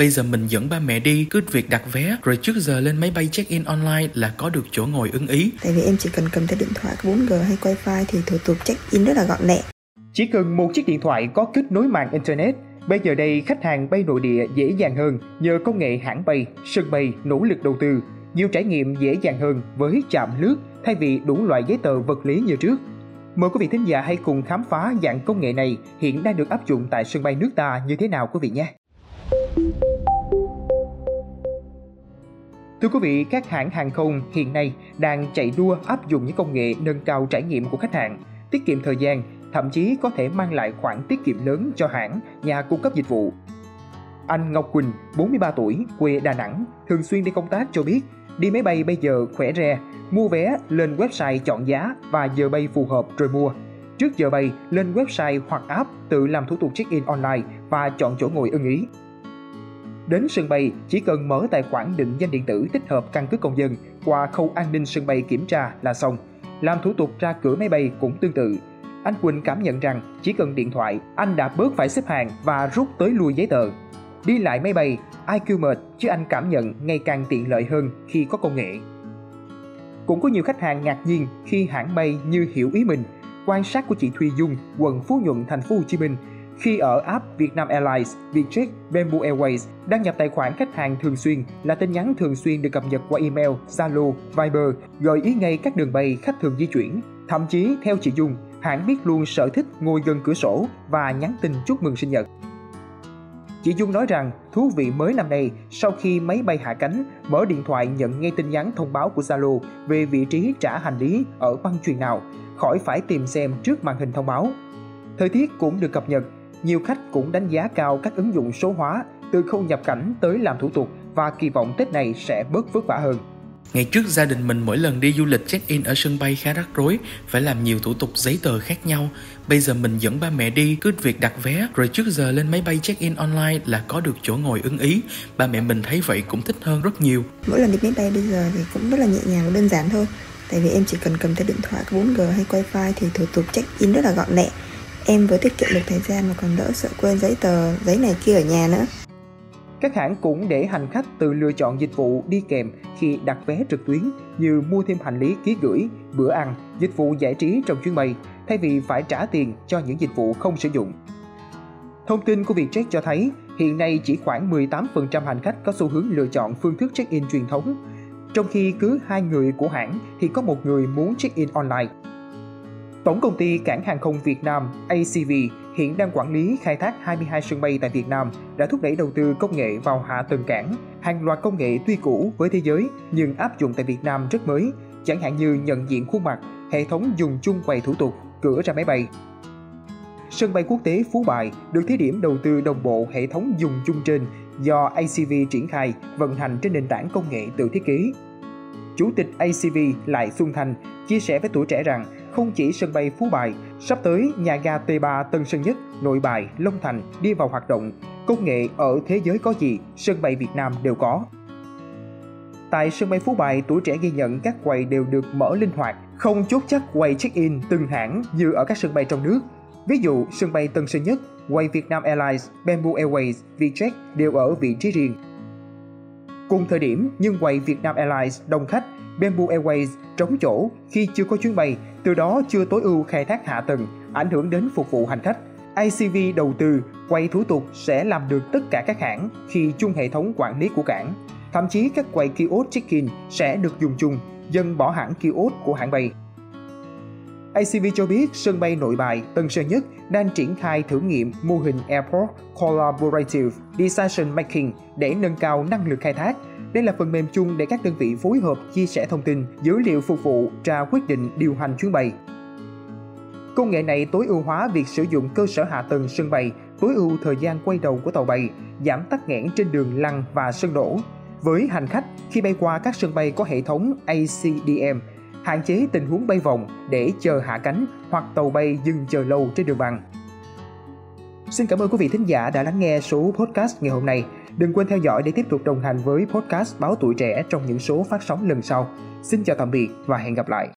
Bây giờ mình dẫn ba mẹ đi, cứ việc đặt vé, rồi trước giờ lên máy bay check-in online là có được chỗ ngồi ưng ý. Tại vì em chỉ cần cầm theo điện thoại có 4G hay wifi thì thủ tục check-in rất là gọn lẹ. Chỉ cần một chiếc điện thoại có kết nối mạng Internet, bây giờ đây khách hàng bay nội địa dễ dàng hơn nhờ công nghệ hãng bay, sân bay nỗ lực đầu tư, nhiều trải nghiệm dễ dàng hơn với chạm lướt thay vì đủ loại giấy tờ vật lý như trước. Mời quý vị thính giả hãy cùng khám phá dạng công nghệ này hiện đang được áp dụng tại sân bay nước ta như thế nào quý vị nhé. Thưa quý vị, các hãng hàng không hiện nay đang chạy đua áp dụng những công nghệ nâng cao trải nghiệm của khách hàng, tiết kiệm thời gian, thậm chí có thể mang lại khoản tiết kiệm lớn cho hãng, nhà cung cấp dịch vụ. Anh Ngọc Quỳnh, 43 tuổi, quê Đà Nẵng, thường xuyên đi công tác cho biết, đi máy bay bây giờ khỏe re, mua vé lên website chọn giá và giờ bay phù hợp rồi mua. Trước giờ bay, lên website hoặc app tự làm thủ tục check-in online và chọn chỗ ngồi ưng ý. Đến sân bay, chỉ cần mở tài khoản định danh điện tử tích hợp căn cước công dân qua khâu an ninh sân bay kiểm tra là xong. Làm thủ tục ra cửa máy bay cũng tương tự. Anh Quỳnh cảm nhận rằng chỉ cần điện thoại, anh đã bớt phải xếp hàng và rút tới lui giấy tờ. Đi lại máy bay, ai kêu mệt chứ anh cảm nhận ngày càng tiện lợi hơn khi có công nghệ. Cũng có nhiều khách hàng ngạc nhiên khi hãng bay như hiểu ý mình. Quan sát của chị Thùy Dung, quận Phú Nhuận, thành phố Hồ Chí Minh khi ở app Vietnam Airlines, Vietjet, Bamboo Airways đăng nhập tài khoản khách hàng thường xuyên là tin nhắn thường xuyên được cập nhật qua email, Zalo, Viber, gợi ý ngay các đường bay khách thường di chuyển. Thậm chí, theo chị Dung, hãng biết luôn sở thích ngồi gần cửa sổ và nhắn tin chúc mừng sinh nhật. Chị Dung nói rằng thú vị mới năm nay, sau khi máy bay hạ cánh, mở điện thoại nhận ngay tin nhắn thông báo của Zalo về vị trí trả hành lý ở băng truyền nào, khỏi phải tìm xem trước màn hình thông báo. Thời tiết cũng được cập nhật, nhiều khách cũng đánh giá cao các ứng dụng số hóa từ khâu nhập cảnh tới làm thủ tục và kỳ vọng Tết này sẽ bớt vất vả hơn. Ngày trước gia đình mình mỗi lần đi du lịch check-in ở sân bay khá rắc rối, phải làm nhiều thủ tục giấy tờ khác nhau. Bây giờ mình dẫn ba mẹ đi, cứ việc đặt vé, rồi trước giờ lên máy bay check-in online là có được chỗ ngồi ưng ý. Ba mẹ mình thấy vậy cũng thích hơn rất nhiều. Mỗi lần đi máy bay bây giờ thì cũng rất là nhẹ nhàng và đơn giản thôi. Tại vì em chỉ cần cầm theo điện thoại có 4G hay wifi thì thủ tục check-in rất là gọn lẹ. Em vừa tiết kiệm được thời gian mà còn đỡ sợ quên giấy tờ, giấy này kia ở nhà nữa. Các hãng cũng để hành khách tự lựa chọn dịch vụ đi kèm khi đặt vé trực tuyến như mua thêm hành lý ký gửi, bữa ăn, dịch vụ giải trí trong chuyến bay thay vì phải trả tiền cho những dịch vụ không sử dụng. Thông tin của Vietjet cho thấy hiện nay chỉ khoảng 18% hành khách có xu hướng lựa chọn phương thức check-in truyền thống, trong khi cứ hai người của hãng thì có một người muốn check-in online. Tổng công ty Cảng hàng không Việt Nam ACV hiện đang quản lý khai thác 22 sân bay tại Việt Nam đã thúc đẩy đầu tư công nghệ vào hạ tầng cảng. Hàng loạt công nghệ tuy cũ với thế giới nhưng áp dụng tại Việt Nam rất mới, chẳng hạn như nhận diện khuôn mặt, hệ thống dùng chung quầy thủ tục, cửa ra máy bay. Sân bay quốc tế Phú Bài được thí điểm đầu tư đồng bộ hệ thống dùng chung trên do ACV triển khai vận hành trên nền tảng công nghệ tự thiết kế. Chủ tịch ACV Lại Xuân Thành chia sẻ với tuổi trẻ rằng không chỉ sân bay Phú Bài, sắp tới nhà ga T3 Tân Sơn Nhất, Nội Bài, Long Thành đi vào hoạt động. Công nghệ ở thế giới có gì, sân bay Việt Nam đều có. Tại sân bay Phú Bài, tuổi trẻ ghi nhận các quầy đều được mở linh hoạt, không chốt chắc quầy check-in từng hãng như ở các sân bay trong nước. Ví dụ, sân bay Tân Sơn Nhất, quầy Vietnam Airlines, Bamboo Airways, Vietjet đều ở vị trí riêng. Cùng thời điểm, nhưng quầy Vietnam Airlines đông khách, Bamboo Airways trống chỗ khi chưa có chuyến bay, từ đó chưa tối ưu khai thác hạ tầng, ảnh hưởng đến phục vụ hành khách. ACV đầu tư, quay thủ tục sẽ làm được tất cả các hãng khi chung hệ thống quản lý của cảng. Thậm chí các quầy kiosk check-in sẽ được dùng chung, dần bỏ hẳn kiosk của hãng bay. ACV cho biết sân bay nội bài Tân Sơn Nhất đang triển khai thử nghiệm mô hình Airport Collaborative Decision Making để nâng cao năng lực khai thác. Đây là phần mềm chung để các đơn vị phối hợp chia sẻ thông tin, dữ liệu phục vụ ra quyết định điều hành chuyến bay. Công nghệ này tối ưu hóa việc sử dụng cơ sở hạ tầng sân bay, tối ưu thời gian quay đầu của tàu bay, giảm tắc nghẽn trên đường lăn và sân đổ. Với hành khách, khi bay qua các sân bay có hệ thống ACDM, hạn chế tình huống bay vòng để chờ hạ cánh hoặc tàu bay dừng chờ lâu trên đường băng. Xin cảm ơn quý vị thính giả đã lắng nghe số podcast ngày hôm nay. Đừng quên theo dõi để tiếp tục đồng hành với podcast Báo Tuổi Trẻ trong những số phát sóng lần sau. Xin chào tạm biệt và hẹn gặp lại.